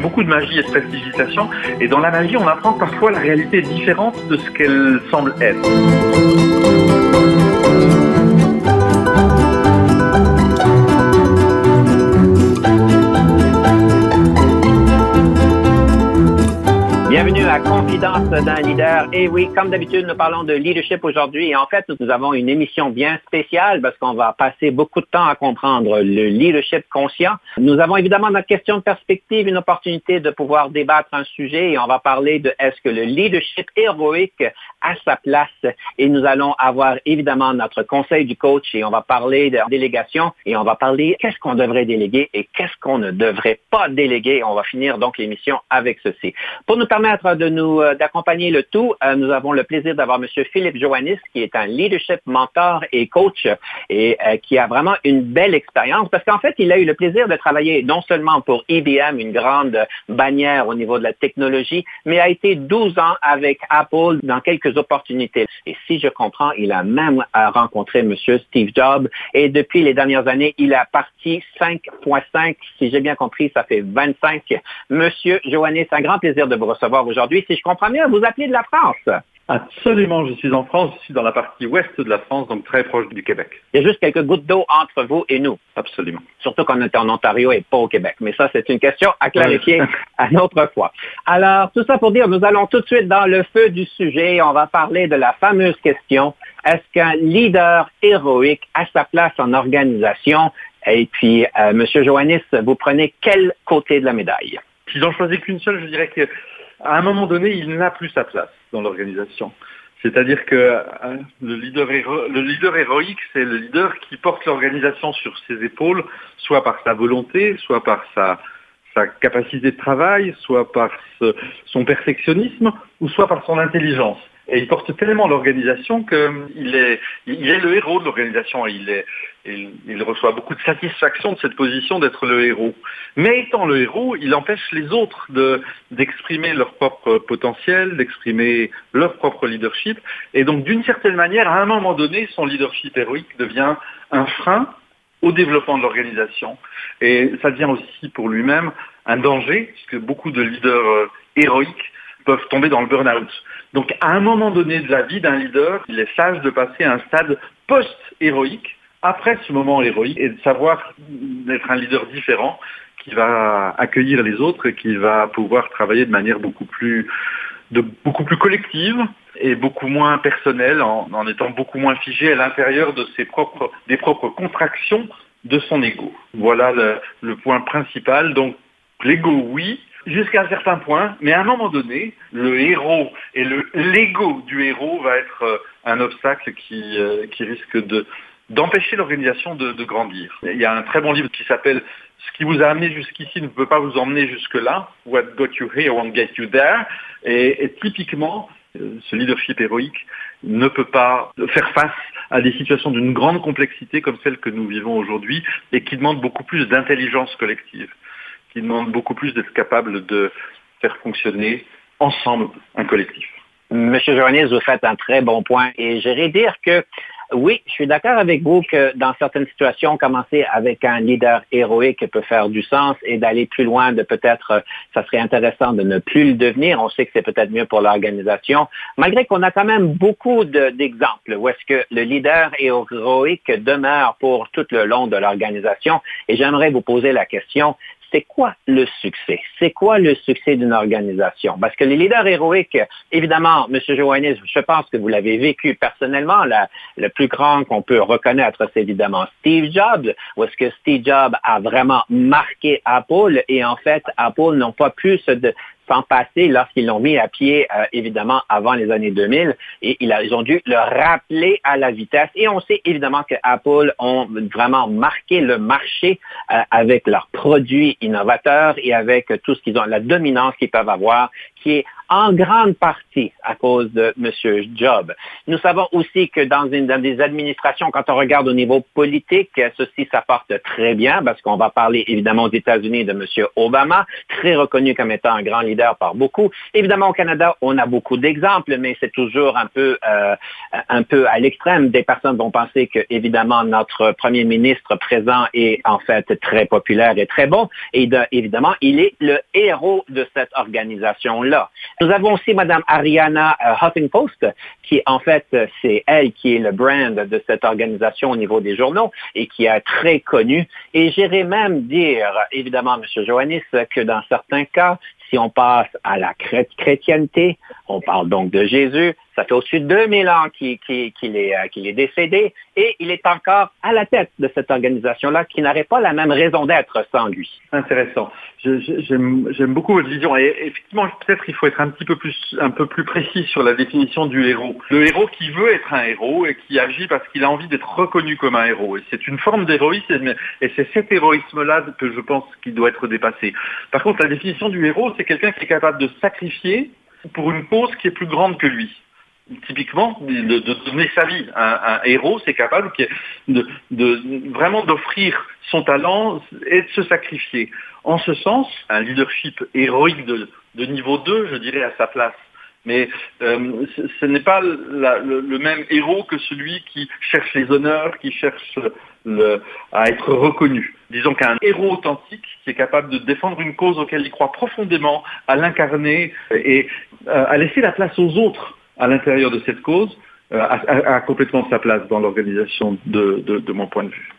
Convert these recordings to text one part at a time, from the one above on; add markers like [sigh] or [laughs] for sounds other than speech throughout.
Beaucoup de magie et de prestigitation. Et dans la magie, on apprend parfois la réalité différente de ce qu'elle semble être. Bienvenue à Confidence d'un leader. Et oui, comme d'habitude, nous parlons de leadership aujourd'hui. Et en fait, nous avons une émission bien spéciale parce qu'on va passer beaucoup de temps à comprendre le leadership conscient. Nous avons évidemment notre question de perspective, une opportunité de pouvoir débattre un sujet et on va parler de est-ce que le leadership héroïque a sa place. Et nous allons avoir évidemment notre conseil du coach et on va parler de délégation et on va parler qu'est-ce qu'on devrait déléguer et qu'est-ce qu'on ne devrait pas déléguer. On va finir donc l'émission avec ceci. Pour nous permettre de nous euh, d'accompagner le tout, euh, nous avons le plaisir d'avoir M. Philippe Joannis, qui est un leadership mentor et coach et euh, qui a vraiment une belle expérience parce qu'en fait, il a eu le plaisir de travailler non seulement pour IBM, une grande bannière au niveau de la technologie, mais a été 12 ans avec Apple dans quelques opportunités. Et si je comprends, il a même rencontré M. Steve Jobs et depuis les dernières années, il a parti 5.5, si j'ai bien compris, ça fait 25. Monsieur Joannis, un grand plaisir de vous recevoir aujourd'hui. Si je comprends bien, vous appelez de la France. Absolument, je suis en France, je suis dans la partie ouest de la France, donc très proche du Québec. Il y a juste quelques gouttes d'eau entre vous et nous. Absolument. Surtout qu'on est en Ontario et pas au Québec. Mais ça, c'est une question à clarifier [laughs] à notre fois. Alors, tout ça pour dire, nous allons tout de suite dans le feu du sujet. On va parler de la fameuse question, est-ce qu'un leader héroïque a sa place en organisation? Et puis, euh, Monsieur Joannis, vous prenez quel côté de la médaille? Si j'en choisis qu'une seule, je dirais que à un moment donné, il n'a plus sa place dans l'organisation. C'est-à-dire que euh, le leader, le leader héroïque, c'est le leader qui porte l'organisation sur ses épaules, soit par sa volonté, soit par sa capacité de travail, soit par son perfectionnisme, ou soit par son intelligence. Et il porte tellement l'organisation qu'il est, il est le héros de l'organisation. Il, est, il, reçoit beaucoup de satisfaction de cette position d'être le héros. Mais étant le héros, il empêche les autres de, d'exprimer leur propre potentiel, d'exprimer leur propre leadership. Et donc, d'une certaine manière, à un moment donné, son leadership héroïque devient un frein au développement de l'organisation. Et ça devient aussi pour lui-même un danger, puisque beaucoup de leaders euh, héroïques peuvent tomber dans le burn-out. Donc à un moment donné de la vie d'un leader, il est sage de passer à un stade post-héroïque, après ce moment héroïque, et de savoir être un leader différent qui va accueillir les autres et qui va pouvoir travailler de manière beaucoup plus, de, beaucoup plus collective et beaucoup moins personnelle, en, étant beaucoup moins figé à l'intérieur de ses propres, des propres contractions de son ego. Voilà le, le point principal. Donc l'ego, oui, jusqu'à un certain point, mais à un moment donné, le héros et le l'ego du héros va être euh, un obstacle qui, euh, qui risque de d'empêcher l'organisation de, grandir. Il y a un très bon livre qui s'appelle Ce qui vous a amené jusqu'ici ne peut pas vous emmener jusque-là. What got you here won't get you there. Et, et typiquement, euh, ce leadership héroïque ne peut pas faire face à des situations d'une grande complexité comme celle que nous vivons aujourd'hui et qui demandent beaucoup plus d'intelligence collective qui demande beaucoup plus d'être capable de faire fonctionner ensemble un collectif. Monsieur Joannis, vous faites un très bon point et j'irais dire que oui, je suis d'accord avec vous que dans certaines situations, commencer avec un leader héroïque peut faire du sens et d'aller plus loin, de peut-être, ça serait intéressant de ne plus le devenir. On sait que c'est peut-être mieux pour l'organisation, malgré qu'on a quand même beaucoup d'exemples où est-ce que le leader héroïque demeure pour tout le long de l'organisation. Et j'aimerais vous poser la question, c'est quoi le succès? C'est quoi le succès d'une organisation? Parce que les leaders héroïques, évidemment, M. Joannis, je pense que vous l'avez vécu personnellement, le plus grand qu'on peut reconnaître, c'est évidemment Steve Jobs, où est-ce que Steve Jobs a vraiment marqué Apple et en fait, Apple n'ont pas pu se, s'en passer lorsqu'ils l'ont mis à pied, euh, évidemment, avant les années 2000. Et ils ont dû le rappeler à la vitesse. Et on sait évidemment que Apple ont vraiment marqué le marché euh, avec leurs produits innovateurs et avec tout ce qu'ils ont, la dominance qu'ils peuvent avoir apprécié en grande partie à cause de M. Job. Nous savons aussi que dans, une, des administrations, quand on regarde au niveau politique, ceci s'apporte très bien parce qu'on va parler évidemment aux États-Unis de M. Obama, très reconnu comme étant un grand leader par beaucoup. Évidemment, au Canada, on a beaucoup d'exemples, mais c'est toujours un peu, euh, un peu à l'extrême. Des personnes vont penser que, évidemment, notre premier ministre présent est en fait très populaire et très bon. Et de, évidemment, il est le héros de cette organisation-là. Nous avons aussi Mme Ariana euh, Huffingpost, qui en fait, c'est elle qui est le brand de cette organisation au niveau des journaux et qui est très connue. Et j'irais même dire, évidemment, M. Joannis, que dans certains cas, si on passe à la chrétienté, on parle donc de Jésus, ça fait au-dessus de 2000 ans qu'il est, euh, qu'il est décédé et il est encore à la tête de cette organisation-là qui n'aurait pas la même raison d'être sans lui. Intéressant. J'aime beaucoup votre vision. Et effectivement, peut-être il faut être un petit peu plus, un peu plus précis sur la définition du héros. Le héros qui veut être un héros et qui agit parce qu'il a envie d'être reconnu comme un héros. Et c'est une forme d'héroïsme et c'est cet héroïsme-là que je pense qu'il doit être dépassé. Par contre, la définition du héros, c'est quelqu'un qui est capable de sacrifier pour une cause qui est plus grande que lui typiquement de, donner sa vie. Un, héros, c'est capable de, vraiment d'offrir son talent et de se sacrifier. En ce sens, un leadership héroïque de, niveau 2, je dirais, à sa place. Mais euh, ce, n'est pas le, même héros que celui qui cherche les honneurs, qui cherche à être reconnu. Disons qu'un héros authentique qui est capable de défendre une cause auquel il croit profondément, à l'incarner et euh, à laisser la place aux autres à l'intérieur de cette cause euh, a, complètement sa place dans l'organisation de mon point de vue.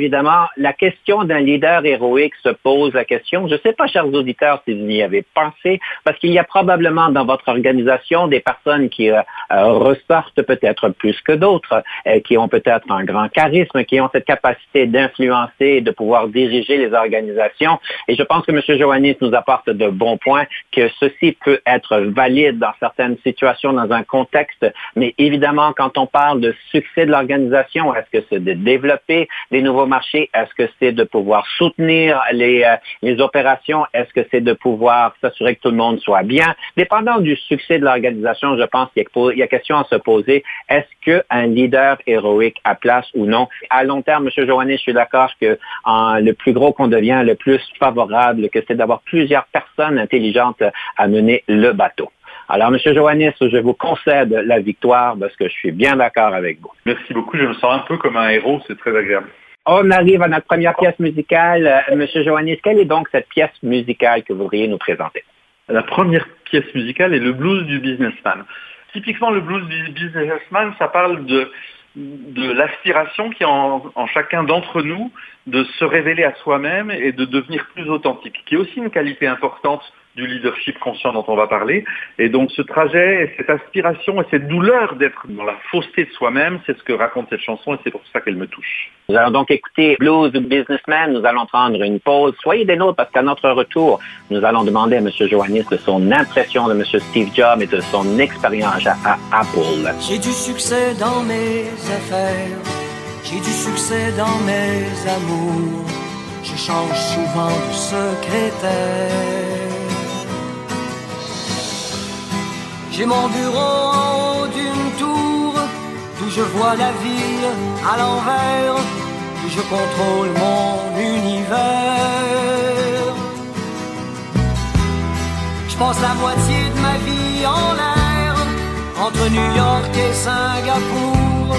Évidemment, la question d'un leader héroïque se pose la question. Je ne sais pas, chers auditeurs, si vous y avez pensé, parce qu'il y a probablement dans votre organisation des personnes qui euh, euh, ressortent peut-être plus que d'autres, euh, qui ont peut-être un grand charisme, qui ont cette capacité d'influencer de pouvoir diriger les organisations. Et je pense que M. Joannis nous apporte de bons points, que ceci peut être valide dans certaines situations, dans un contexte. Mais évidemment, quand on parle de succès de l'organisation, est-ce que c'est de développer des nouveaux marché? Est-ce que c'est de pouvoir soutenir les, euh, les opérations? Est-ce que c'est de pouvoir s'assurer que tout le monde soit bien? Dépendant du succès de l'organisation, je pense qu'il y, a question à se poser. Est-ce qu'un leader héroïque a place ou non? À long terme, M. Joannet, je suis d'accord que le plus gros qu'on devient, le plus favorable, que c'est d'avoir plusieurs personnes intelligentes à mener le bateau. Alors, M. Joannis, je vous concède la victoire parce que je suis bien d'accord avec vous. Merci beaucoup. Je me sens un peu comme un héros. C'est très agréable. On arrive à notre première pièce musicale. Euh, Monsieur Joannis, quelle est donc cette pièce musicale que vous voudriez nous présenter? La première pièce musicale est le blues du businessman. Typiquement, le blues du businessman, ça parle de, l'aspiration qui est en chacun d'entre nous de se révéler à soi-même et de devenir plus authentique, qui est aussi une qualité importante du leadership conscient dont on va parler. Et donc ce trajet, cette aspiration et cette douleur d'être dans la fausseté de soi-même, c'est ce que raconte cette chanson et c'est pour ça qu'elle me touche. Nous allons donc écouter Blues Businessman. Nous allons prendre une pause. Soyez des nôtres parce qu'à notre retour, nous allons demander à M. Joannis de son impression de M. Steve Jobs et de son expérience à, Apple. J'ai du succès dans mes affaires. J'ai du succès dans mes amours. Je change souvent de secrétaire. J'ai mon bureau en haut d'une tour, d'où je vois la ville à l'envers, où je contrôle mon univers. Je passe la moitié de ma vie en l'air, entre New York et Singapour.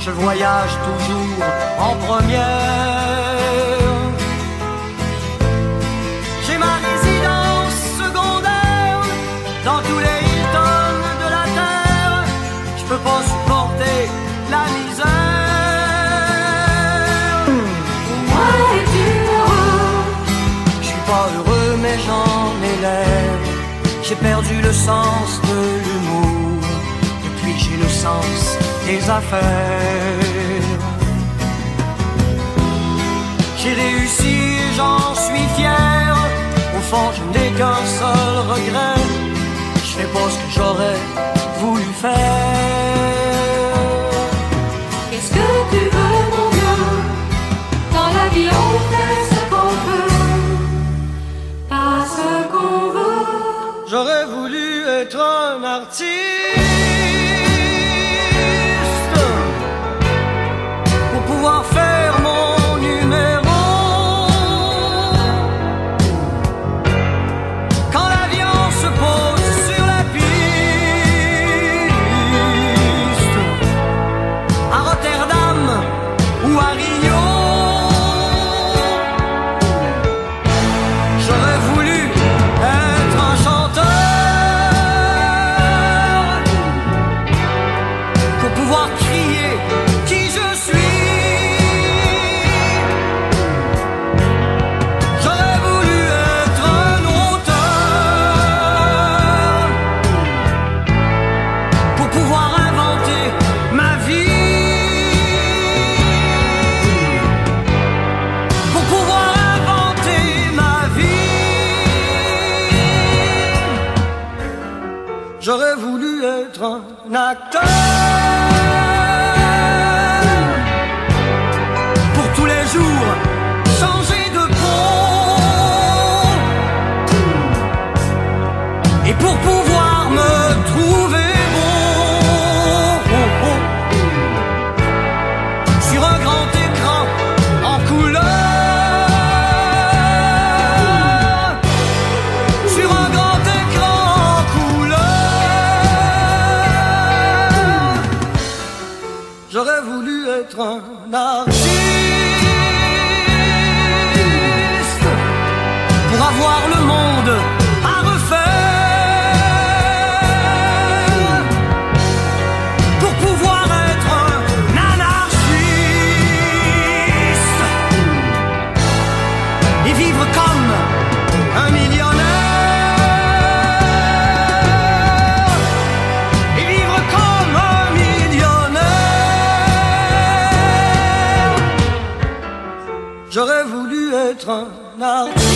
Je voyage toujours en première. J'ai perdu le sens de l'humour. Depuis, j'ai le sens des affaires. J'ai réussi, j'en suis fier. Au fond, je n'ai qu'un seul regret. Je fais pas ce que j'aurais voulu faire. Qu'est-ce que tu veux, mon bien Dans la vie, on fait d'être un artiste. Voulu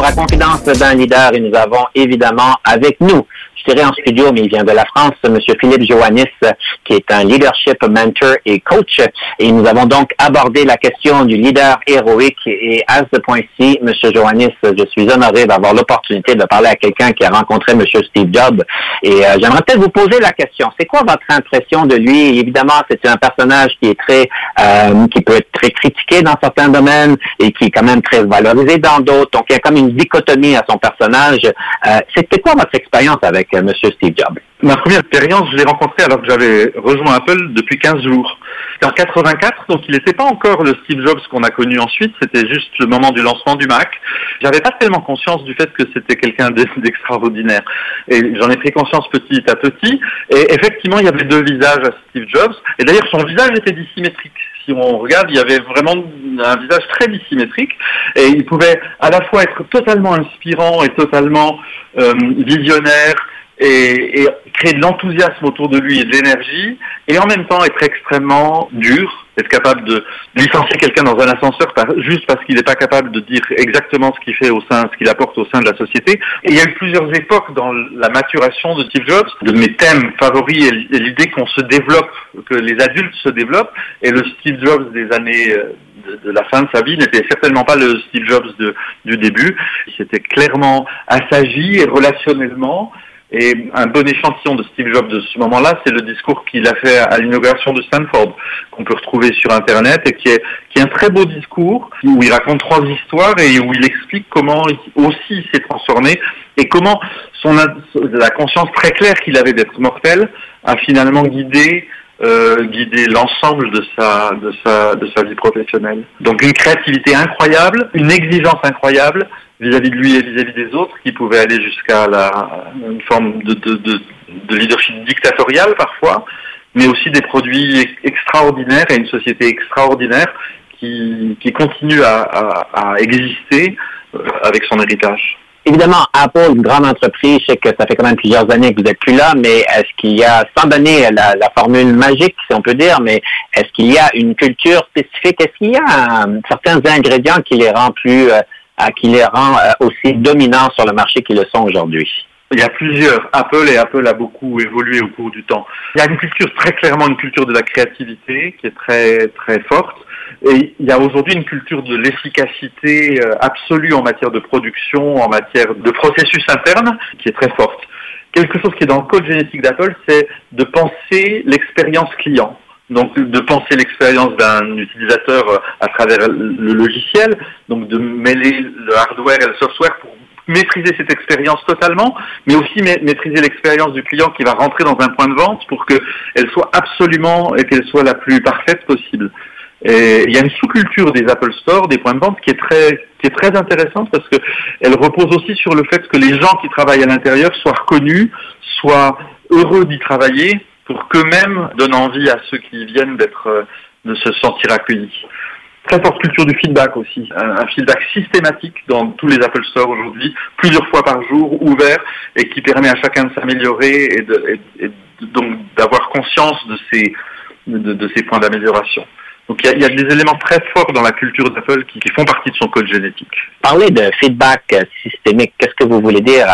retour à Confidence d'un leader et nous avons évidemment avec nous, je dirais en studio, mais il vient de la France, M. Philippe Joannis, qui est un leadership mentor et coach. Et nous avons donc abordé la question du leader héroïque. Et à ce point-ci, M. Joannis, je suis honoré d'avoir l'opportunité de parler à quelqu'un qui a rencontré M. Steve Jobs. Et euh, j'aimerais peut-être vous poser la question. C'est quoi votre impression de lui? Évidemment, c'est un personnage qui est très, euh, qui peut être très critiqué dans certains domaines et qui est quand même très valorisé dans d'autres. Donc, il y a comme une dichotomie à son personnage. Euh, C'était quoi votre expérience avec euh, M. Steve Jobs? Ma première expérience, je l'ai rencontré alors que j'avais rejoint Apple depuis 15 jours. C'était en 84, donc il n'était pas encore le Steve Jobs qu'on a connu ensuite, c'était juste le moment du lancement du Mac. J'avais pas tellement conscience du fait que c'était quelqu'un d'e- d'extraordinaire. Et j'en ai pris conscience petit à petit. Et effectivement, il y avait deux visages à Steve Jobs. Et d'ailleurs, son visage était dissymétrique. Si on regarde, il y avait vraiment un visage très dissymétrique. Et il pouvait à la fois être totalement inspirant et totalement euh, visionnaire et, et créer de l'enthousiasme autour de lui et de l'énergie, et en même temps être extrêmement dur, être capable de licencier quelqu'un dans un ascenseur par- juste parce qu'il n'est pas capable de dire exactement ce qu'il fait au sein, ce qu'il apporte au sein de la société. Et il y a eu plusieurs époques dans la maturation de Steve Jobs. De mes thèmes favoris est l'idée qu'on se développe, que les adultes se développent, et le Steve Jobs des années euh, de, la fin de sa vie n'était certainement pas le Steve Jobs du début. Il s'était clairement assagi et relationnellement. Et un bon échantillon de Steve Jobs de ce moment-là, c'est le discours qu'il a fait à l'inauguration de Stanford, qu'on peut retrouver sur Internet, et qui est, qui est un très beau discours, où il raconte trois histoires et où il explique comment aussi il s'est transformé, et comment son, la conscience très claire qu'il avait d'être mortel a finalement guidé euh, guider l'ensemble de sa, de, sa, de sa vie professionnelle. Donc une créativité incroyable, une exigence incroyable vis-à-vis de lui et vis-à-vis des autres, qui pouvait aller jusqu'à une forme de, de, de, de leadership dictatorial parfois, mais aussi des produits ex- extraordinaires et une société extraordinaire qui, continue à exister euh, avec son héritage. Évidemment, Apple, une grande entreprise, je sais que ça fait quand même plusieurs années que vous n'êtes plus là, mais est-ce qu'il y a, sans donner la, formule magique, si on peut dire, mais est-ce qu'il y a une culture spécifique? Est-ce qu'il y a euh, certains ingrédients qui les rend plus, euh, qui les rend euh, aussi dominants sur le marché qu'ils le sont aujourd'hui? Il y a plusieurs. Apple et Apple a beaucoup évolué au cours du temps. Il y a une culture, très clairement une culture de la créativité qui est très, très forte. Et il y a aujourd'hui une culture de l'efficacité euh, absolue en matière de production, en matière de processus interne, qui est très forte. Quelque chose qui est dans le code génétique d'Apple, c'est de penser l'expérience client. Donc de penser l'expérience d'un utilisateur euh, à travers le logiciel, donc de mêler le hardware et le software pour maîtriser cette expérience totalement, mais aussi maîtriser l'expérience du client qui va rentrer dans un point de vente pour qu'elle soit absolument et qu'elle soit la plus parfaite possible. Il y a une sous-culture des Apple Store, des points de vente qui est très qui est très intéressante parce que elle repose aussi sur le fait que les gens qui travaillent à l'intérieur soient reconnus, soient heureux d'y travailler pour qu'eux-mêmes donnent envie à ceux qui viennent d'être euh, de se sentir accueillis. Très forte culture du feedback aussi, un, feedback systématique dans tous les Apple Store aujourd'hui, plusieurs fois par jour, ouvert, et qui permet à chacun de s'améliorer et, de, donc d'avoir conscience de ces, de ces points d'amélioration. Donc il y, a, des éléments très forts dans la culture d'Apple qui, font partie de son code génétique. Parlez de feedback euh, systémique. Qu'est-ce que vous voulez dire?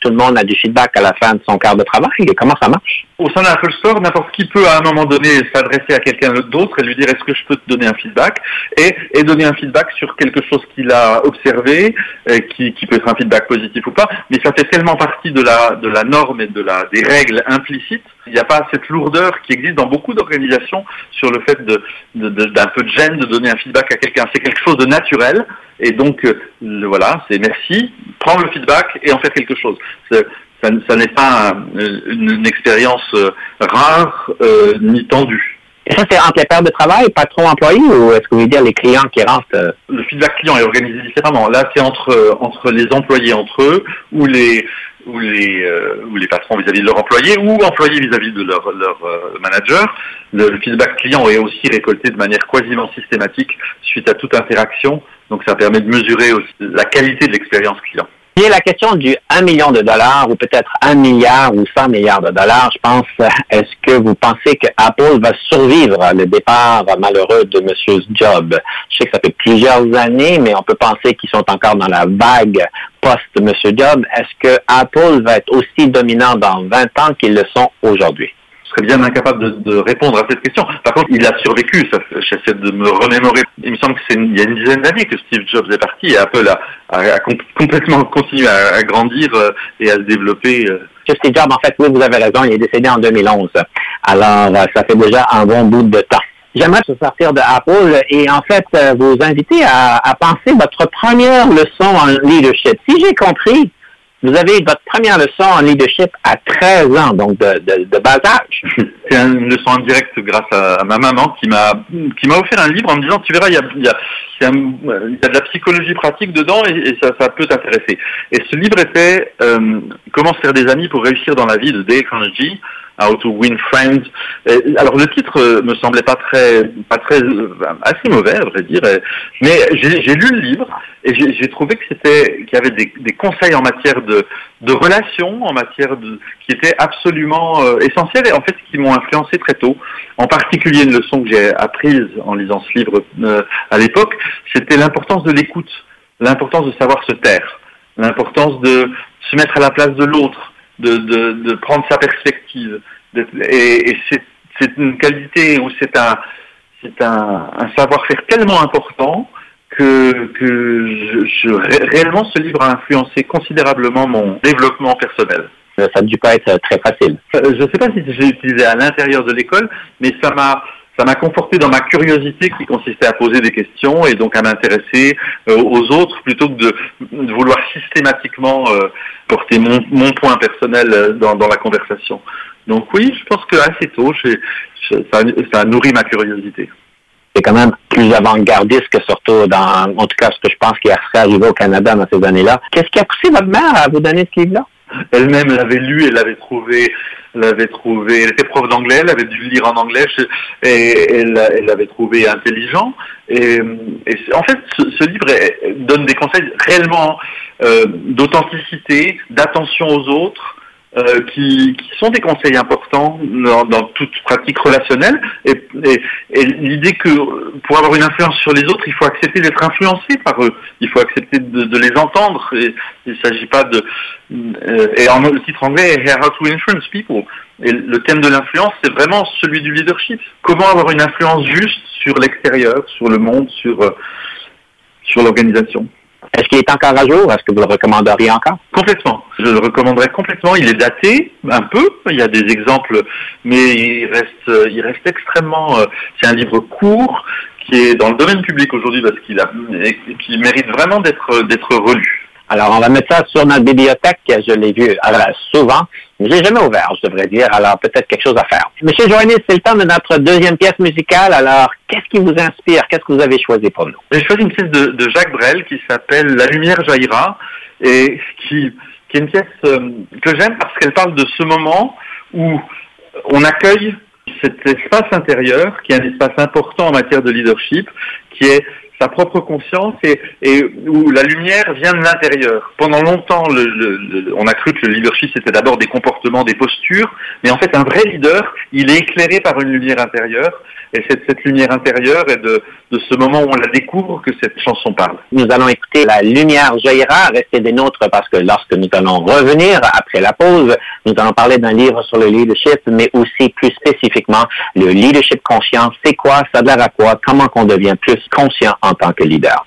Tout le monde a du feedback à la fin de son quart de travail? Et comment ça marche? Au sein d'Apple Store, n'importe qui peut à un moment donné s'adresser à quelqu'un d'autre et lui dire est-ce que je peux te donner un feedback et, et donner un feedback sur quelque chose qu'il a observé, et qui, qui, peut être un feedback positif ou pas. Mais ça fait tellement partie de la, de la norme et de la, des règles implicites il n'y a pas cette lourdeur qui existe dans beaucoup d'organisations sur le fait de, d'un peu de gêne de donner un feedback à quelqu'un. C'est quelque chose de naturel. Et donc, euh, voilà, c'est merci, prendre le feedback et en faire quelque chose. Ça, ça n'est pas une, expérience euh, rare euh, ni tendue. Et ça, c'est entre les paires de travail, patron-employé, ou est-ce que vous voulez dire les clients qui rentrent? Le feedback client est organisé différemment. Là, c'est entre, entre les employés entre eux, ou les, ou les, euh, ou les patrons vis-à-vis de leurs employés ou employés vis-à-vis de leur, leur euh, manager. Le, feedback client est aussi récolté de manière quasiment systématique suite à toute interaction. Donc ça permet de mesurer aussi la qualité de l'expérience client. La question du 1 million de dollars ou peut-être 1 milliard ou 100 milliards de dollars. Je pense, est-ce que vous pensez que Apple va survivre le départ malheureux de M. Jobs? Je sais que ça fait plusieurs années, mais on peut penser qu'ils sont encore dans la vague post-M. Jobs. Est-ce que Apple va être aussi dominant dans 20 ans qu'ils le sont aujourd'hui? Je serais bien incapable de, répondre à cette question. Par contre, il a survécu. J'essaie de me remémorer. Il me semble que c'est il y a une dizaine d'années que Steve Jobs est parti et Apple a, complètement continué à, grandir euh, et à se développer. Euh. Steve Jobs, en fait, oui, vous avez raison, il est décédé en 2011. Alors, euh, ça fait déjà un bon bout de temps. J'aimerais se sortir de Apple et en fait vous inviter à, à penser votre première leçon en leadership. Si j'ai compris, vous avez votre première leçon en leadership à 13 ans, donc de, de, de bas âge. C'est une leçon en direct grâce à, ma maman qui m'a qui m'a offert un livre en me disant tu verras il y a, il y a, y a de la psychologie pratique dedans et, ça, ça peut t'intéresser. Et ce livre était euh, Comment se faire des amis pour réussir dans la vie de Dale Carnegie. How to Win Friends. alors le titre euh, me semblait pas très, pas très, euh, assez mauvais à vrai dire, mais j'ai lu le livre et j'ai trouvé que c'était, qu'il y avait des, conseils en matière de, relations, en matière de, qui étaient absolument euh, essentiels et en fait qui m'ont influencé très tôt. En particulier une leçon que j'ai apprise en lisant ce livre à l'époque, c'était l'importance de l'écoute, l'importance de savoir se taire, l'importance de se mettre à la place de l'autre de, de, de prendre sa perspective. Et, et c'est une qualité ou c'est un, c'est un, un savoir-faire tellement important que, que je, réellement ce livre a influencé considérablement mon développement personnel. Ça ne dû pas être très facile. Euh, je ne sais pas si j'ai utilisé à l'intérieur de l'école, mais ça m'a ça m'a conforté dans ma curiosité qui consistait à poser des questions et donc à m'intéresser euh, aux autres plutôt que de, vouloir systématiquement euh, porter mon, mon, point personnel euh, dans, dans, la conversation. Donc oui, je pense que assez tôt, ça, ça a nourri ma curiosité c'est quand même plus avant-gardiste que surtout dans, en tout cas, ce que je pense qui serait arrivé au Canada dans ces années-là. Qu'est-ce qui a poussé votre mère à vous donner ce livre-là? elle-même l'avait lu et l'avait trouvé, l'avait trouvé. Elle était prof d'anglais, elle avait dû lire en anglais et elle, l'avait trouvé intelligent. Et, en fait, ce, livre donne des conseils réellement euh, d'authenticité, d'attention aux autres. Euh, qui, sont des conseils importants dans, toute pratique relationnelle. Et, l'idée que pour avoir une influence sur les autres, il faut accepter d'être influencé par eux. Il faut accepter de, les entendre. Et, il ne s'agit pas de... Euh, et en, le titre anglais est How to Influence People. Et le thème de l'influence, c'est vraiment celui du leadership. Comment avoir une influence juste sur l'extérieur, sur le monde, sur, euh, sur l'organisation. Est-ce qu'il est encore à jour? Est-ce que vous le recommanderiez encore? Complètement. Je le recommanderais complètement. Il est daté un peu. Il y a des exemples, mais il reste, il reste extrêmement. Euh, c'est un livre court qui est dans le domaine public aujourd'hui parce qu'il a, qui mérite vraiment d'être, d'être relu. Alors, on va mettre ça sur notre bibliothèque. Je l'ai vu souvent, mais je l'ai jamais ouvert, je devrais dire. Alors, peut-être quelque chose à faire. Monsieur Joannis, c'est le temps de notre deuxième pièce musicale. Alors, qu'est-ce qui vous inspire? Qu'est-ce que vous avez choisi pour nous? J'ai choisi une pièce de, Jacques Brel qui s'appelle La lumière jaillira et qui, qui est une pièce euh, que j'aime parce qu'elle parle de ce moment où on accueille cet espace intérieur, qui est un espace important en matière de leadership, qui est sa propre conscience et, où la lumière vient de l'intérieur. Pendant longtemps, on a cru que le leadership c'était d'abord des comportements, des postures, mais en fait un vrai leader, il est éclairé par une lumière intérieure et c'est cette lumière intérieure et de, de, ce moment où on la découvre que cette chanson parle. Nous allons écouter La lumière jaillira, restez des nôtres parce que lorsque nous allons revenir après la pause, nous allons parler d'un livre sur le leadership, mais aussi plus spécifiquement le leadership conscient. C'est quoi? Ça l'air à quoi? Comment qu'on devient plus conscient en tant que leader?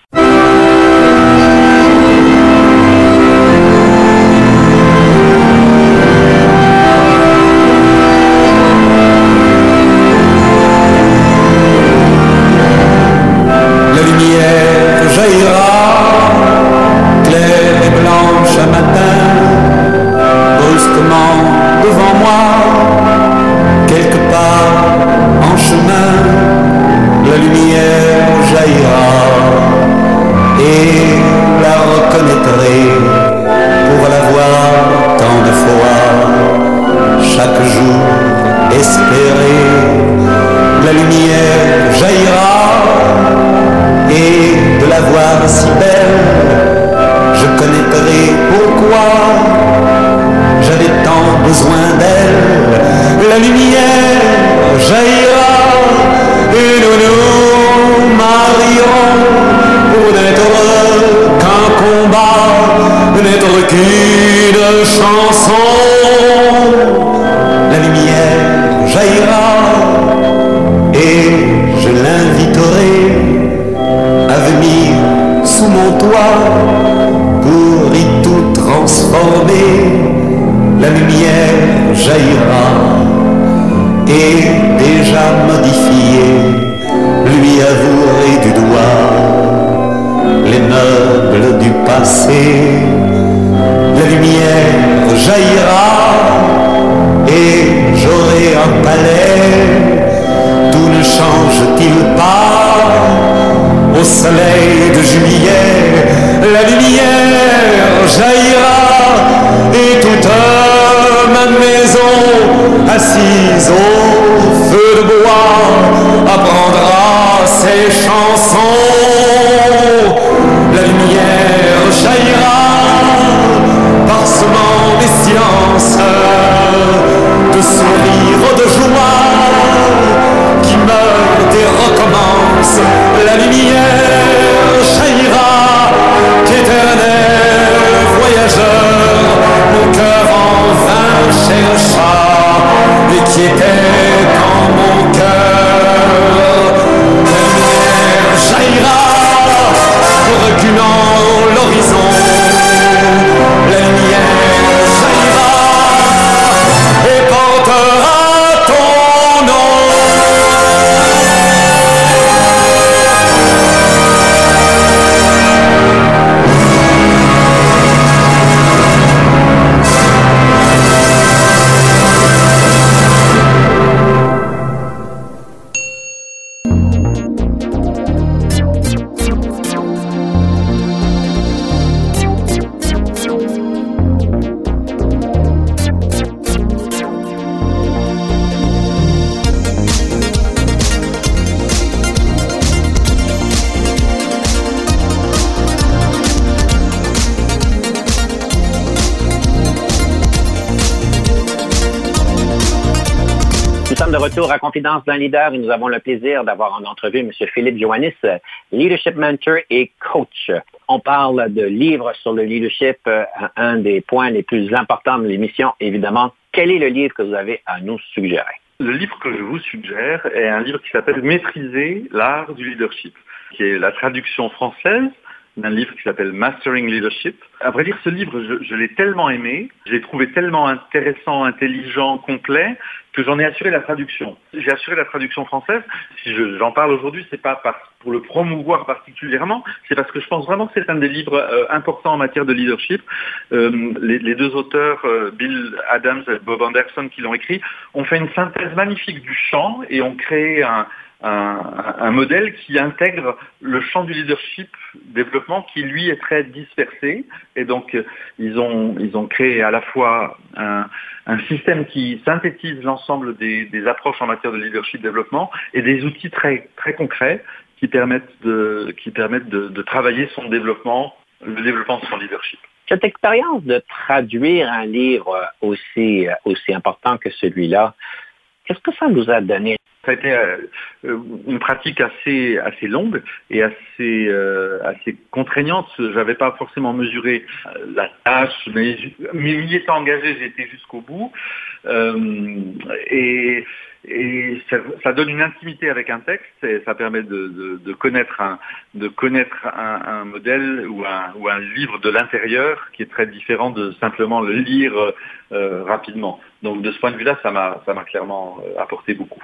Retour à Confidence d'un leader et nous avons le plaisir d'avoir en entrevue M. Philippe Joannis, leadership mentor et coach. On parle de livres sur le leadership, euh, un des points les plus importants de l'émission, évidemment. Quel est le livre que vous avez à nous suggérer? Le livre que je vous suggère est un livre qui s'appelle Maîtriser l'art du leadership, qui est la traduction française d'un livre qui s'appelle Mastering Leadership. À vrai dire, ce livre, je, l'ai tellement aimé, je l'ai trouvé tellement intéressant, intelligent, complet, que j'en ai assuré la traduction. J'ai assuré la traduction française. Si j'en parle aujourd'hui, c'est pas pour le promouvoir particulièrement, c'est parce que je pense vraiment que c'est un des livres euh, importants en matière de leadership. Euh, les, deux auteurs, euh, Bill Adams et Bob Anderson, qui l'ont écrit, ont fait une synthèse magnifique du champ et ont créé un, un, modèle qui intègre le champ du leadership développement qui lui est très dispersé et donc ils ont ils ont créé à la fois un, système qui synthétise l'ensemble des, approches en matière de leadership développement et des outils très très concrets qui permettent de qui permettent de, travailler son développement le développement de son leadership. Cette expérience de traduire un livre aussi aussi important que celui-là, qu'est-ce que ça nous a donné ça a été euh, une pratique assez assez longue et assez euh, assez contraignante. J'avais pas forcément mesuré euh, la tâche, mais m'y étant engagé, été jusqu'au bout. et et ça, donne une intimité avec un texte et ça permet de, de, connaître un de connaître un, modèle ou un ou un livre de l'intérieur qui est très différent de simplement le lire rapidement. Donc de ce point de vue-là, ça m'a ça m'a clairement apporté beaucoup.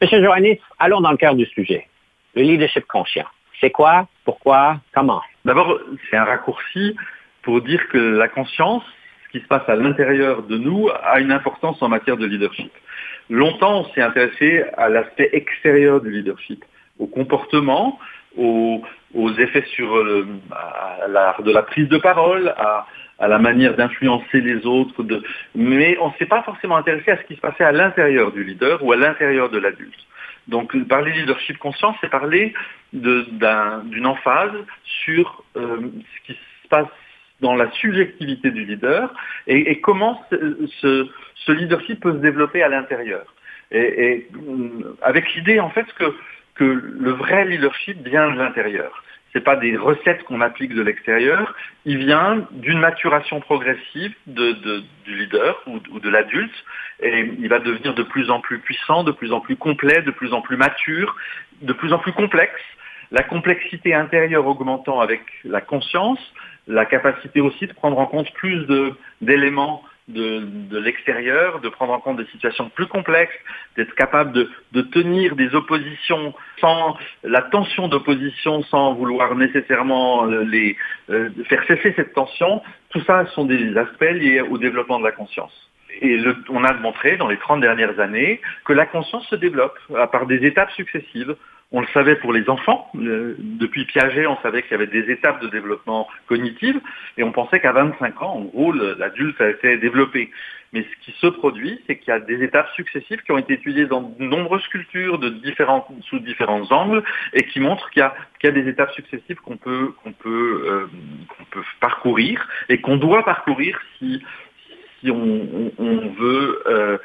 Monsieur Joannis, allons dans le cœur du sujet. Le leadership conscient. C'est quoi? Pourquoi? Comment? D'abord, c'est un raccourci pour dire que la conscience, ce qui se passe à l'intérieur de nous, a une importance en matière de leadership. Longtemps, on s'est intéressé à l'aspect extérieur du leadership, au comportement, aux, effets sur euh, l'art de la prise de parole, à, la manière d'influencer les autres, mais on ne s'est pas forcément intéressé à ce qui se passait à l'intérieur du leader ou à l'intérieur de l'adulte. Donc parler leadership conscient, c'est parler d'une emphase sur euh, ce qui se passe dans la subjectivité du leader et, comment ce, leadership peut se développer à l'intérieur. Et, avec l'idée en fait que le vrai leadership vient de l'intérieur. Ce n'est pas des recettes qu'on applique de l'extérieur, il vient d'une maturation progressive du leader ou, ou de l'adulte, et il va devenir de plus en plus puissant, de plus en plus complet, de plus en plus mature, de plus en plus complexe. La complexité intérieure augmentant avec la conscience, la capacité aussi de prendre en compte plus d'éléments de, l'extérieur, de prendre en compte des situations plus complexes, d'être capable de, tenir des oppositions sans la tension d'opposition, sans vouloir nécessairement les, euh, faire cesser cette tension. Tout ça sont des aspects liés au développement de la conscience. Et on a montré dans les 30 dernières années que la conscience se développe à part des étapes successives. On le savait pour les enfants. Euh, depuis Piaget, on savait qu'il y avait des étapes de développement cognitif et on pensait qu'à 25 ans, en gros, l'adulte a été développé. Mais ce qui se produit, c'est qu'il y a des étapes successives qui ont été étudiées dans de nombreuses cultures, sous différents angles, et qui montrent qu'il y, a, des étapes successives euh, qu'on peut parcourir et qu'on doit parcourir si, on, veut euh,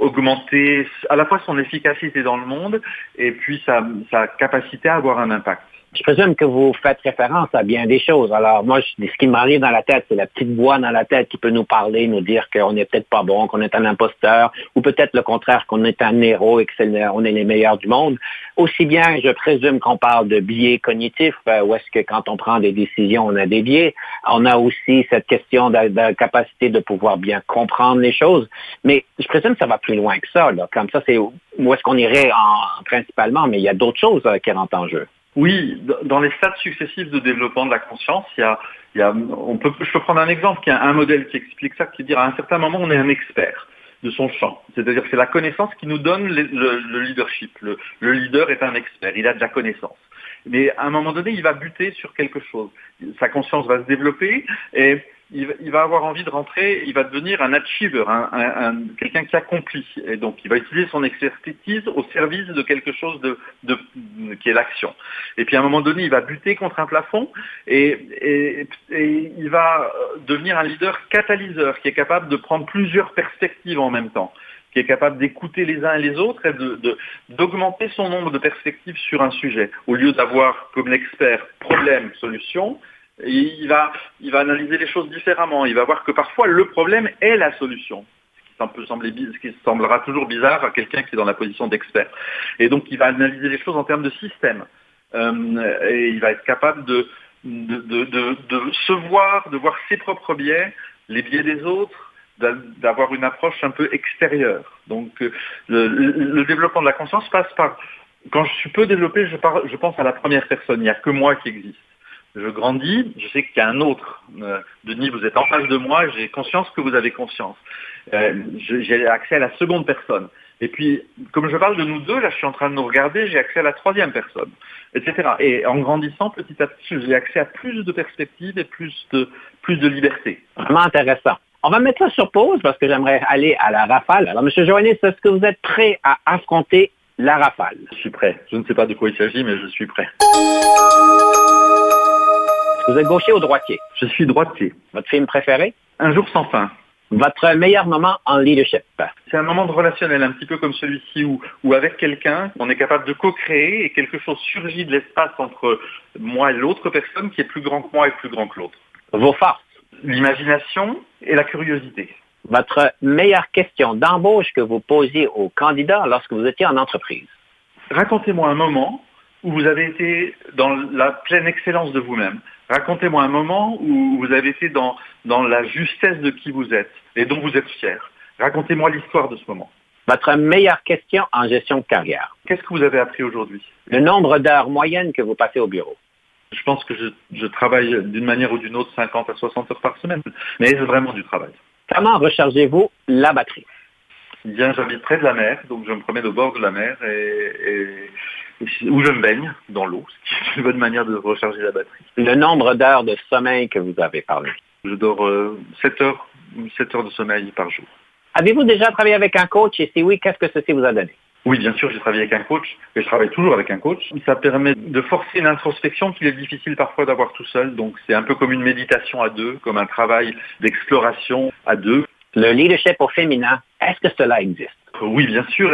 augmenter à la fois son efficacité dans le monde et puis sa, sa capacité à avoir un impact. Je présume que vous faites référence à bien des choses. Alors, moi, ce qui m'arrive dans la tête, c'est la petite voix dans la tête qui peut nous parler, nous dire qu'on n'est peut-être pas bon, qu'on est un imposteur, ou peut-être le contraire, qu'on est un héros et qu'on est les meilleurs du monde. Aussi bien, je présume qu'on parle de biais cognitifs, euh, où est-ce que quand on prend des décisions, on a des biais. On a aussi cette question de, la capacité de pouvoir bien comprendre les choses. Mais je présume que ça va plus loin que ça. Là. Comme ça, c'est où est-ce qu'on irait en, principalement, mais il y a d'autres choses euh, qui rentrent en jeu. Oui, dans les stades successifs de développement de la conscience, il y a, il y a on peut, je peux prendre un exemple, qui a un modèle qui explique ça, qui dit à un certain moment, on est un expert de son champ. C'est-à-dire que c'est la connaissance qui nous donne le, leadership. Le, le, leader est un expert, il a de la connaissance. Mais à un moment donné, il va buter sur quelque chose. Sa conscience va se développer et il, va avoir envie de rentrer, il va devenir un achiever, un, quelqu'un qui accomplit. Et donc, il va utiliser son expertise au service de quelque chose de, qui est l'action. Et puis, à un moment donné, il va buter contre un plafond et, il va devenir un leader catalyseur qui est capable de prendre plusieurs perspectives en même temps qui est capable d'écouter les uns et les autres et d'augmenter son nombre de perspectives sur un sujet. Au lieu d'avoir comme l'expert problème, solution, il va, analyser les choses différemment. Il va voir que parfois le problème est la solution. Ce qui, semblera toujours bizarre à quelqu'un qui est dans la position d'expert. Et donc il va analyser les choses en termes de système. Euh, et il va être capable de, se voir, de voir ses propres biais, les biais des autres, d'avoir une approche un peu extérieure. Donc euh, le, développement de la conscience passe par, quand je suis peu développé, je pense à la première personne, il n'y a que moi qui existe. Je grandis, je sais qu'il y a un autre. Euh, Denis, vous êtes en face de moi, j'ai conscience que vous avez conscience. Euh, j'ai accès à la seconde personne. Et puis, comme je parle de nous deux, là je suis en train de nous regarder, j'ai accès à la troisième personne, etc. Et en grandissant, petit à petit, j'ai accès à plus de perspectives et plus de, plus de liberté. Vraiment intéressant. On va mettre ça sur pause parce que j'aimerais aller à la rafale. Alors, M. Joannis, est-ce que vous êtes prêt à affronter la rafale? Je suis prêt. Je ne sais pas de quoi il s'agit, mais je suis prêt. Vous êtes gaucher ou droitier? Je suis droitier. Votre film préféré? Un jour sans fin. Votre meilleur moment en leadership? C'est un moment de relationnel, un petit peu comme celui-ci où, où avec quelqu'un, on est capable de co-créer et quelque chose surgit de l'espace entre moi et l'autre personne qui est plus grand que moi et plus grand que l'autre. Vos forces? l'imagination et la curiosité. Votre meilleure question d'embauche que vous posiez aux candidats lorsque vous étiez en entreprise? Racontez-moi un moment où vous avez été dans la pleine excellence de vous-même. Racontez-moi un moment où vous avez été dans, dans la justesse de qui vous êtes et dont vous êtes fier. Racontez-moi l'histoire de ce moment. Votre meilleure question en gestion de carrière. Qu'est-ce que vous avez appris aujourd'hui? Le nombre d'heures moyennes que vous passez au bureau. Je pense que je, travaille d'une manière ou d'une autre 50 à 60 heures par semaine, mais c'est vraiment du travail. Comment rechargez-vous la batterie? Bien, j'habite près de la mer, donc je me promène au bord de la mer et, où je me baigne dans l'eau, ce qui est une bonne manière de recharger la batterie. Le nombre d'heures de sommeil que vous avez parlé Je dors 7 euh, heures, 7 heures de sommeil par jour. Avez-vous déjà travaillé avec un coach et si oui, qu'est-ce que ceci vous a donné? Oui, bien sûr, j'ai travaillé avec un coach et je travaille toujours avec un coach. Ça permet de forcer une introspection qu'il est difficile parfois d'avoir tout seul. Donc c'est un peu comme une méditation à deux, comme un travail d'exploration à deux. Le leadership au féminin, est-ce que cela existe? Oui, bien sûr.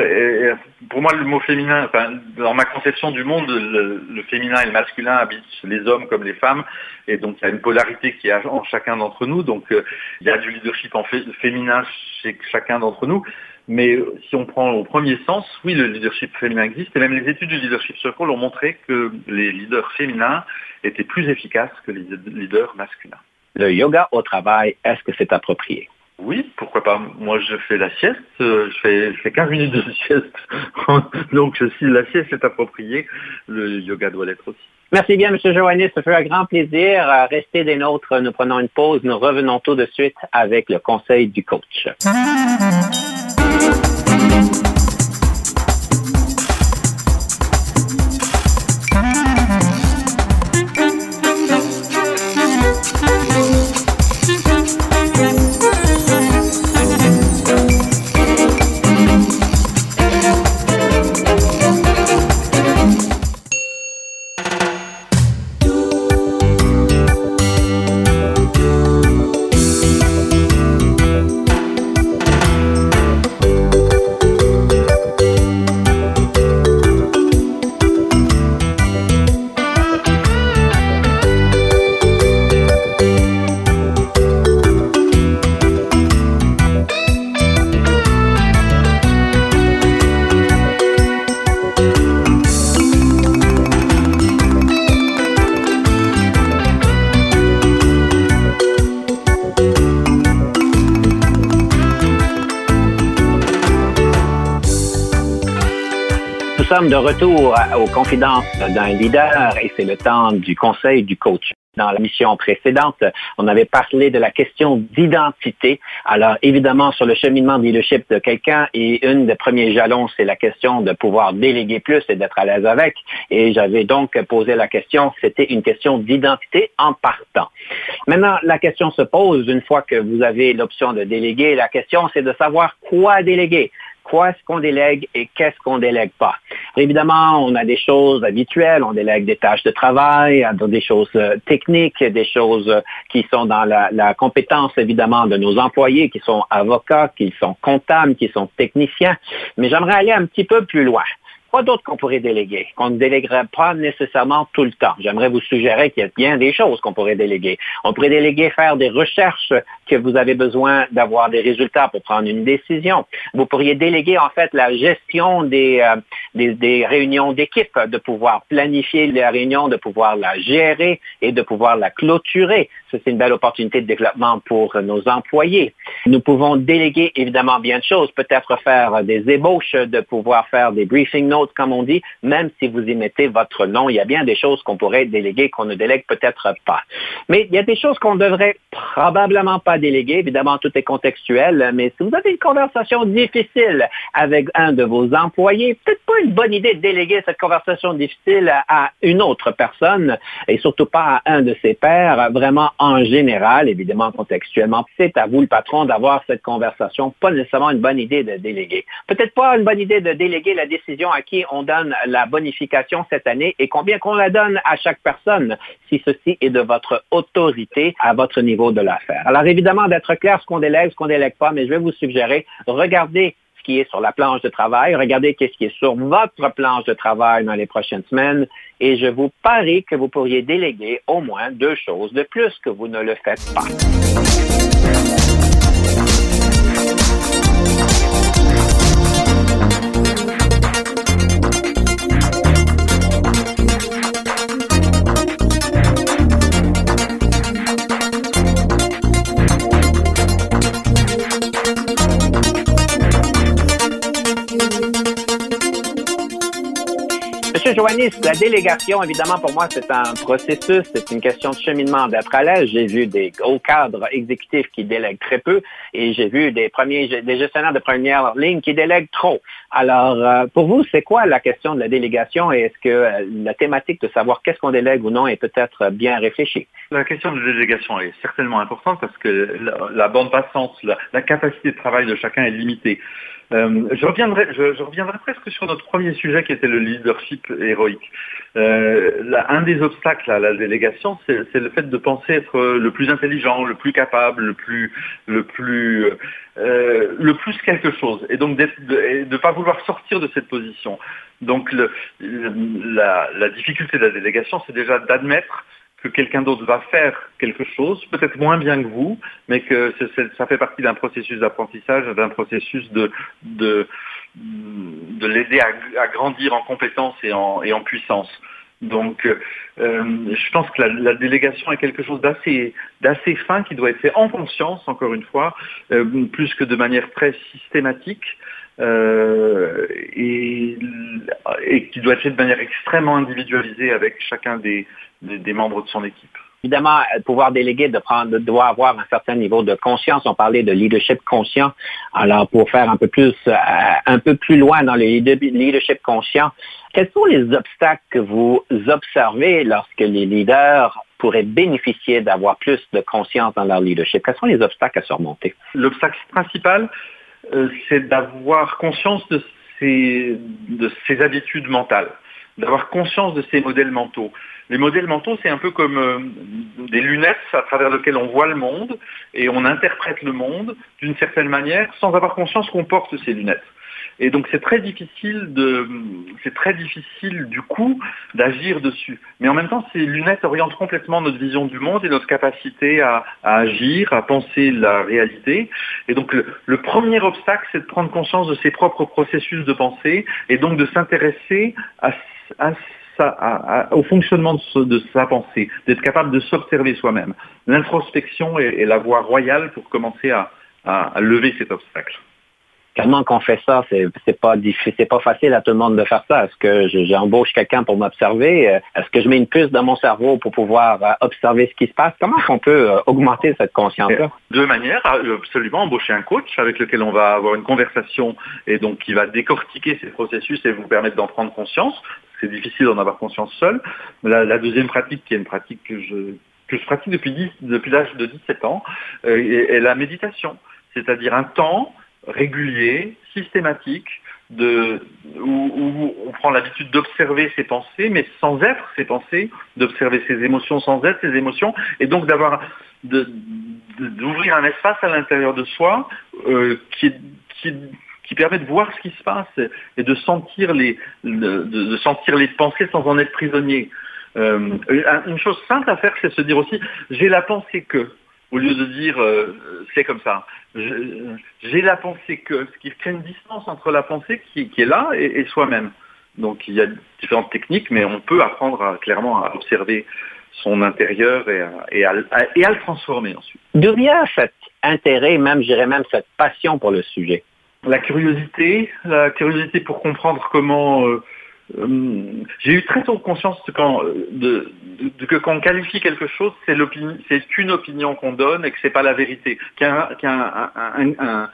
Pour moi, le mot féminin, dans ma conception du monde, le, féminin et le masculin habitent les hommes comme les femmes. Et donc, il y a une polarité qui est en chacun d'entre nous. Donc, euh, il y a du leadership féminin chez chacun d'entre nous. Mais si on prend au premier sens, oui, le leadership féminin existe. Et même les études du leadership circle ont montré que les leaders féminins étaient plus efficaces que les leaders masculins. Le yoga au travail, est-ce que c'est approprié? Oui, pourquoi pas. Moi, je fais la sieste. Euh, je fais, je fais 15 minutes de [laughs] sieste. Donc, si la sieste est appropriée, le yoga doit l'être aussi. Merci bien, M. Joannis. Ça fait un grand plaisir. Restez des nôtres. Nous prenons une pause. Nous revenons tout de suite avec le conseil du coach. De retour aux confidences d'un leader et c'est le temps du conseil du coach. Dans la mission précédente, on avait parlé de la question d'identité. Alors, évidemment, sur le cheminement de leadership de quelqu'un, et une des premiers jalons, c'est la question de pouvoir déléguer plus et d'être à l'aise avec. Et j'avais donc posé la question, c'était une question d'identité en partant. Maintenant, la question se pose, une fois que vous avez l'option de déléguer, la question, c'est de savoir quoi déléguer quoi est-ce qu'on délègue et qu'est-ce qu'on délègue pas. Évidemment, on a des choses habituelles, on délègue des tâches de travail, des choses euh, techniques, des choses euh, qui sont dans la compétence évidemment de nos employés, qui sont avocats, qui sont comptables, qui sont techniciens. Mais j'aimerais aller un petit peu plus loin quoi d'autre qu'on pourrait déléguer, qu'on ne déléguerait pas nécessairement tout le temps. J'aimerais vous suggérer qu'il y a bien des choses qu'on pourrait déléguer. On pourrait déléguer faire des recherches que vous avez besoin d'avoir des résultats pour prendre une décision. Vous pourriez déléguer en fait la gestion des, euh, des, des, réunions d'équipe, de pouvoir planifier les réunions, de pouvoir la gérer et de pouvoir la clôturer. C'est une belle opportunité de développement pour nos employés. Nous pouvons déléguer évidemment bien de choses, peut-être faire des ébauches, de pouvoir faire des briefing comme on dit, même si vous y mettez votre nom. Il y a bien des choses qu'on pourrait déléguer qu'on ne délègue peut-être pas. Mais il y a des choses qu'on devrait probablement pas déléguer. Évidemment, tout est contextuel, mais si vous avez une conversation difficile avec un de vos employés, peut-être pas une bonne idée de déléguer cette conversation difficile à une autre personne et surtout pas à un de ses pairs, vraiment en général, évidemment contextuellement. C'est à vous, le patron, d'avoir cette conversation. Pas nécessairement une bonne idée de déléguer. Peut-être pas une bonne idée de déléguer la décision à qui on donne la bonification cette année et combien qu'on la donne à chaque personne, si ceci est de votre autorité à votre niveau de l'affaire. Alors évidemment, d'être clair, ce qu'on délègue, ce qu'on délègue pas, mais je vais vous suggérer, regardez ce qui est sur la planche de travail, regardez qu'est-ce qui est sur votre planche de travail dans les prochaines semaines et je vous parie que vous pourriez déléguer au moins deux choses de plus que vous ne le faites pas. Monsieur Joannis, la délégation, évidemment, pour moi, c'est un processus, c'est une question de cheminement d'être à l'aise. J'ai vu des gros cadres exécutifs qui délèguent très peu et j'ai vu des premiers, gestionnaires de première ligne qui délèguent trop. Alors, euh, pour vous, c'est quoi la question de la délégation et est-ce que euh, la thématique de savoir qu'est-ce qu'on délègue ou non est peut-être bien réfléchie? La question de délégation est certainement importante parce que la, bande passante, la capacité de travail de chacun est limitée. Euh, je, reviendrai, je, reviendrai presque sur notre premier sujet qui était le leadership héroïque. Euh, un des obstacles à la délégation, c'est le fait de penser être le plus intelligent, le plus capable, le plus, le plus, euh, le plus quelque chose, et donc de ne pas vouloir sortir de cette position. Donc le, la, la difficulté de la délégation, c'est déjà d'admettre que quelqu'un d'autre va faire quelque chose, peut-être moins bien que vous, mais que ça fait partie d'un processus d'apprentissage, d'un processus de, de, de l'aider à, grandir en compétences et en, puissance. Donc, euh, je pense que la, délégation est quelque chose d'assez, d'assez fin qui doit être fait en conscience, encore une fois, euh, plus que de manière très systématique. Euh, et, qui doit être fait de manière extrêmement individualisée avec chacun des, des, membres de son équipe. Évidemment, pouvoir déléguer de prendre, doit avoir un certain niveau de conscience. On parlait de leadership conscient. Alors, pour faire un peu plus, euh, un peu plus loin dans le leadership conscient, quels sont les obstacles que vous observez lorsque les leaders pourraient bénéficier d'avoir plus de conscience dans leur leadership? Quels sont les obstacles à surmonter? L'obstacle principal, euh, c'est d'avoir conscience de ses, de ses habitudes mentales, d'avoir conscience de ses modèles mentaux. Les modèles mentaux, c'est un peu comme euh, des lunettes à travers lesquelles on voit le monde et on interprète le monde d'une certaine manière sans avoir conscience qu'on porte ces lunettes. Et donc c'est très difficile de, c'est très difficile du coup d'agir dessus. Mais en même temps, ces lunettes orientent complètement notre vision du monde et notre capacité à, agir, à penser la réalité. Et donc le, premier obstacle, c'est de prendre conscience de ses propres processus de pensée et donc de s'intéresser à, au fonctionnement de, sa pensée, d'être capable de s'observer soi-même. L'introspection est, la voie royale pour commencer à lever cet obstacle comment qu'on fait ça? C'est, pas c'est pas facile à tout le monde de faire ça. Est-ce que j'embauche quelqu'un pour m'observer? Euh, est-ce que je mets une puce dans mon cerveau pour pouvoir euh, observer ce qui se passe? Comment on peut euh, augmenter cette conscience-là? Deux manières. Absolument, embaucher un coach avec lequel on va avoir une conversation et donc qui va décortiquer ces processus et vous permettre d'en prendre conscience. C'est difficile d'en avoir conscience seul. La, deuxième pratique, qui est une pratique que je, que je pratique depuis, depuis l'âge de 17 ans, est la méditation. C'est-à-dire un temps régulier, systématique, où, on prend l'habitude d'observer ses pensées, mais sans être ses pensées, d'observer ses émotions sans être ses émotions, et donc d'avoir d'ouvrir un espace à l'intérieur de soi euh, qui, qui, qui permet de voir ce qui se passe et de sentir les, de, sentir les pensées sans en être prisonnier. Euh, une chose simple à faire, c'est se dire aussi, j'ai la pensée que, au lieu de dire euh, c'est comme ça. J'ai la pensée que, ce qui crée une distance entre la pensée qui, est là et, soi-même. Donc il y a différentes techniques, mais on peut apprendre clairement à observer son intérieur et à, et à- et à le transformer ensuite. D'où vient cet intérêt, même, je dirais même cette passion pour le sujet? La curiosité, la curiosité pour comprendre comment. euh, euh, J'ai eu très tôt conscience euh, de, que quand on qualifie quelque chose, c'est une opinion qu'on donne et que c'est pas la vérité, qu'il y a,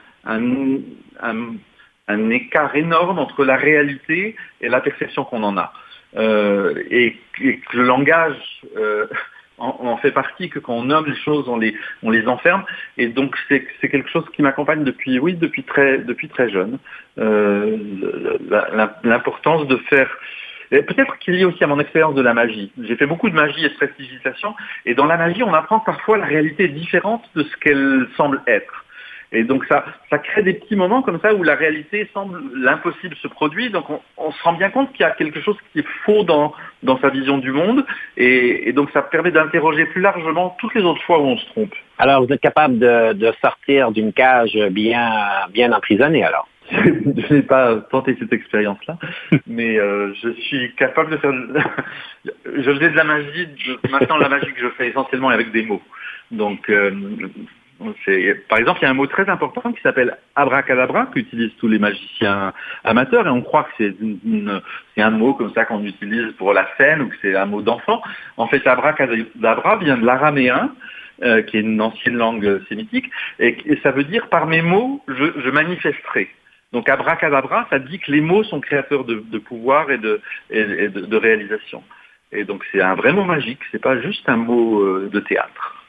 un, écart énorme entre la réalité et la perception qu'on en a, et, que le langage en, en fait partie, que quand on nomme les choses, on les, on les enferme. Et donc c'est quelque chose qui m'accompagne depuis, oui, depuis très, depuis très jeune. Euh, L'importance de faire. Peut-être qu'il est lié aussi à mon expérience de la magie. J'ai fait beaucoup de magie et de prestidigitation, et dans la magie, on apprend parfois la réalité différente de ce qu'elle semble être. Et donc ça, ça crée des petits moments comme ça où la réalité semble l'impossible se produit. Donc on, on se rend bien compte qu'il y a quelque chose qui est faux dans, dans sa vision du monde. Et, et donc ça permet d'interroger plus largement toutes les autres fois où on se trompe. Alors, vous êtes capable de, de sortir d'une cage bien, bien emprisonnée, alors? [laughs] je n'ai pas tenté cette expérience-là, [laughs] mais euh, je suis capable de faire. [laughs] je faisais de la magie. de- Maintenant, la magie que je fais essentiellement avec des mots. Donc, euh, par exemple, il y a un mot très important qui s'appelle abracadabra qu'utilisent tous les magiciens amateurs, et on croit que c'est un mot comme ça qu'on utilise pour la scène ou que c'est un mot d'enfant. En fait, abracadabra vient de l'araméen. euh, qui est une ancienne langue sémitique, et, ça veut dire par mes mots, je, manifesterai. Donc abracadabra, ça dit que les mots sont créateurs de, pouvoir et, de réalisation. Et donc c'est un vrai mot magique, c'est pas juste un mot euh, de théâtre.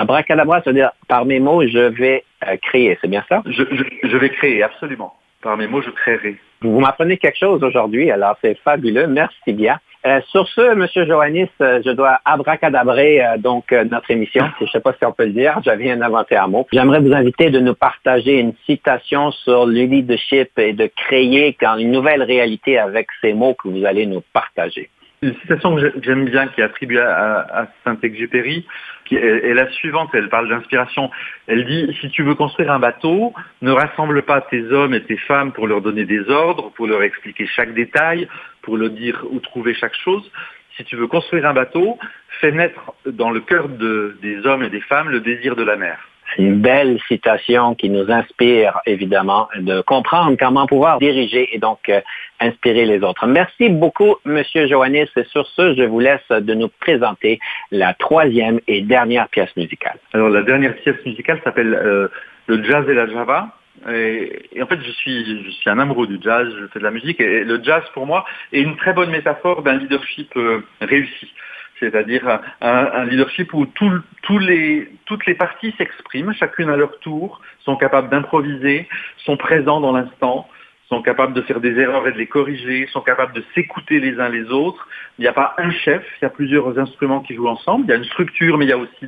Abracadabra, c'est-à-dire, par mes mots, je vais euh, créer, c'est bien ça? Je, je, je vais créer, absolument. Par mes mots, je créerai. Vous m'apprenez quelque chose aujourd'hui, alors c'est fabuleux. Merci bien. Euh, sur ce, Monsieur Joannis, euh, je dois abracadabrer euh, donc notre émission. Je ne sais pas si on peut le dire. Je viens d'inventer un mot. J'aimerais vous inviter de nous partager une citation sur le leadership et de créer une nouvelle réalité avec ces mots que vous allez nous partager. Une citation que j'ai- j'aime bien, qui est attribuée à, Saint-Exupéry, qui est, la suivante, elle parle d'inspiration. Elle dit, si tu veux construire un bateau, ne rassemble pas tes hommes et tes femmes pour leur donner des ordres, pour leur expliquer chaque détail, pour leur dire où trouver chaque chose. Si tu veux construire un bateau, fais naître dans le cœur de- des hommes et des femmes le désir de la mer. Une belle citation qui nous inspire évidemment de comprendre comment pouvoir diriger et donc euh, inspirer les autres. Merci beaucoup, Monsieur Joannis. Et sur ce, je vous laisse de nous présenter la troisième et dernière pièce musicale. Alors la dernière pièce musicale s'appelle euh, Le jazz et la java. Et, et en fait, je suis, je suis un amoureux du jazz, je fais de la musique, et, le jazz pour moi est une très bonne métaphore d'un leadership euh, réussi. C'est-à-dire un, leadership où toutes les parties s'expriment, chacune à leur tour, sont capables d'improviser, sont présents dans l'instant, sont capables de faire des erreurs et de les corriger, sont capables de s'écouter les uns les autres. Il n'y a pas un chef, il y a plusieurs instruments qui jouent ensemble. Il y a une structure, mais il y a aussi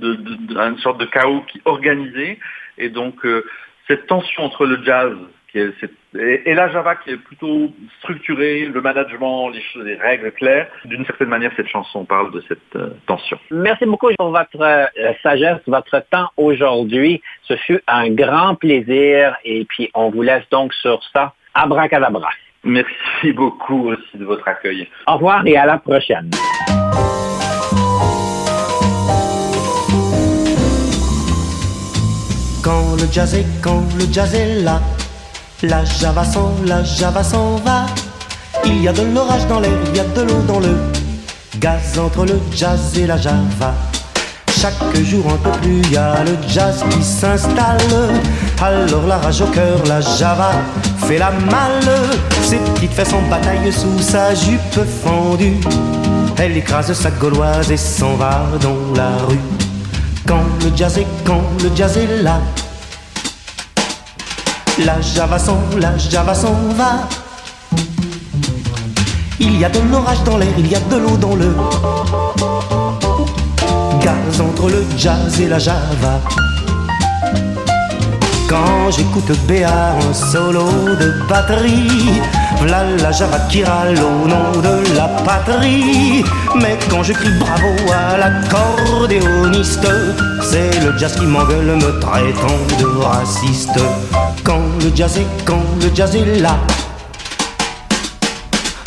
une sorte de chaos qui est organisé. Et donc euh, cette tension entre le jazz qui est, et, et, la Java qui est plutôt structurée, le management, les, les règles claires, d'une certaine manière cette chanson parle de cette euh, tension. Merci beaucoup pour votre euh, sagesse, votre temps aujourd'hui. Ce fut un grand plaisir et puis on vous laisse donc sur ça. Abracadabra. Merci beaucoup aussi de votre accueil. Au revoir et à la prochaine. Quand le jazz est, quand le jazz est là, la java s'en, la java s'en va. Il y a de l'orage dans l'air, il y a de l'eau dans le gaz entre le jazz et la java. Chaque jour un peu plus, y a le jazz qui s'installe. Alors la rage au cœur, la java fait la malle. Ses petites fesses en bataille sous sa jupe fendue. Elle écrase sa gauloise et s'en va dans la rue. Quand le jazz est, quand le jazz est là. La Java s'en, la Java s'en va. Il y a de l'orage dans l'air, il y a de l'eau dans le gaz entre le jazz et la Java. Quand j'écoute Béa un solo de batterie, v'là la Java qui râle au nom de la patrie. Mais quand je crie bravo à l'accordéoniste, c'est le jazz qui m'engueule me traitant de raciste. Quand le jazz est, quand le jazz est là,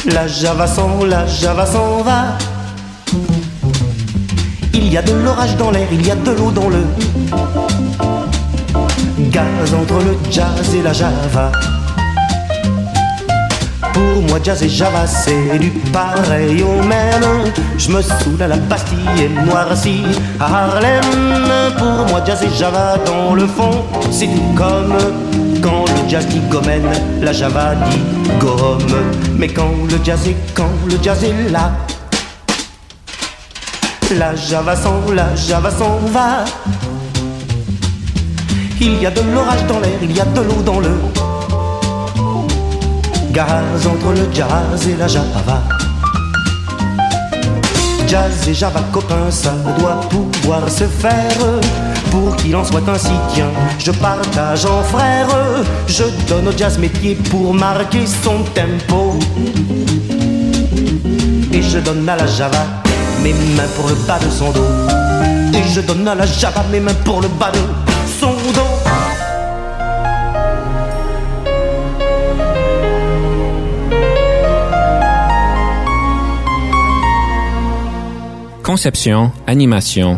la Java s'en, la Java s'en va. Il y a de l'orage dans l'air, il y a de l'eau dans le gaz entre le jazz et la Java. Pour moi, jazz et Java, c'est du pareil au même. Je me saoule à la Bastille et noirci à Harlem. Pour moi, jazz et Java, dans le fond, c'est tout comme jazz dit gomène, la Java dit gomme. Mais quand le jazz est, quand le jazz est là, la Java s'en, la Java s'en va. Il y a de l'orage dans l'air, il y a de l'eau dans le gaz entre le jazz et la Java. Jazz et Java copains, ça doit pouvoir se faire. Pour qu'il en soit ainsi, tiens, je partage en frère. Je donne au jazz mes pieds pour marquer son tempo. Et je donne à la Java mes mains pour le bas de son dos. Et je donne à la Java mes mains pour le bas de son dos. Conception, animation,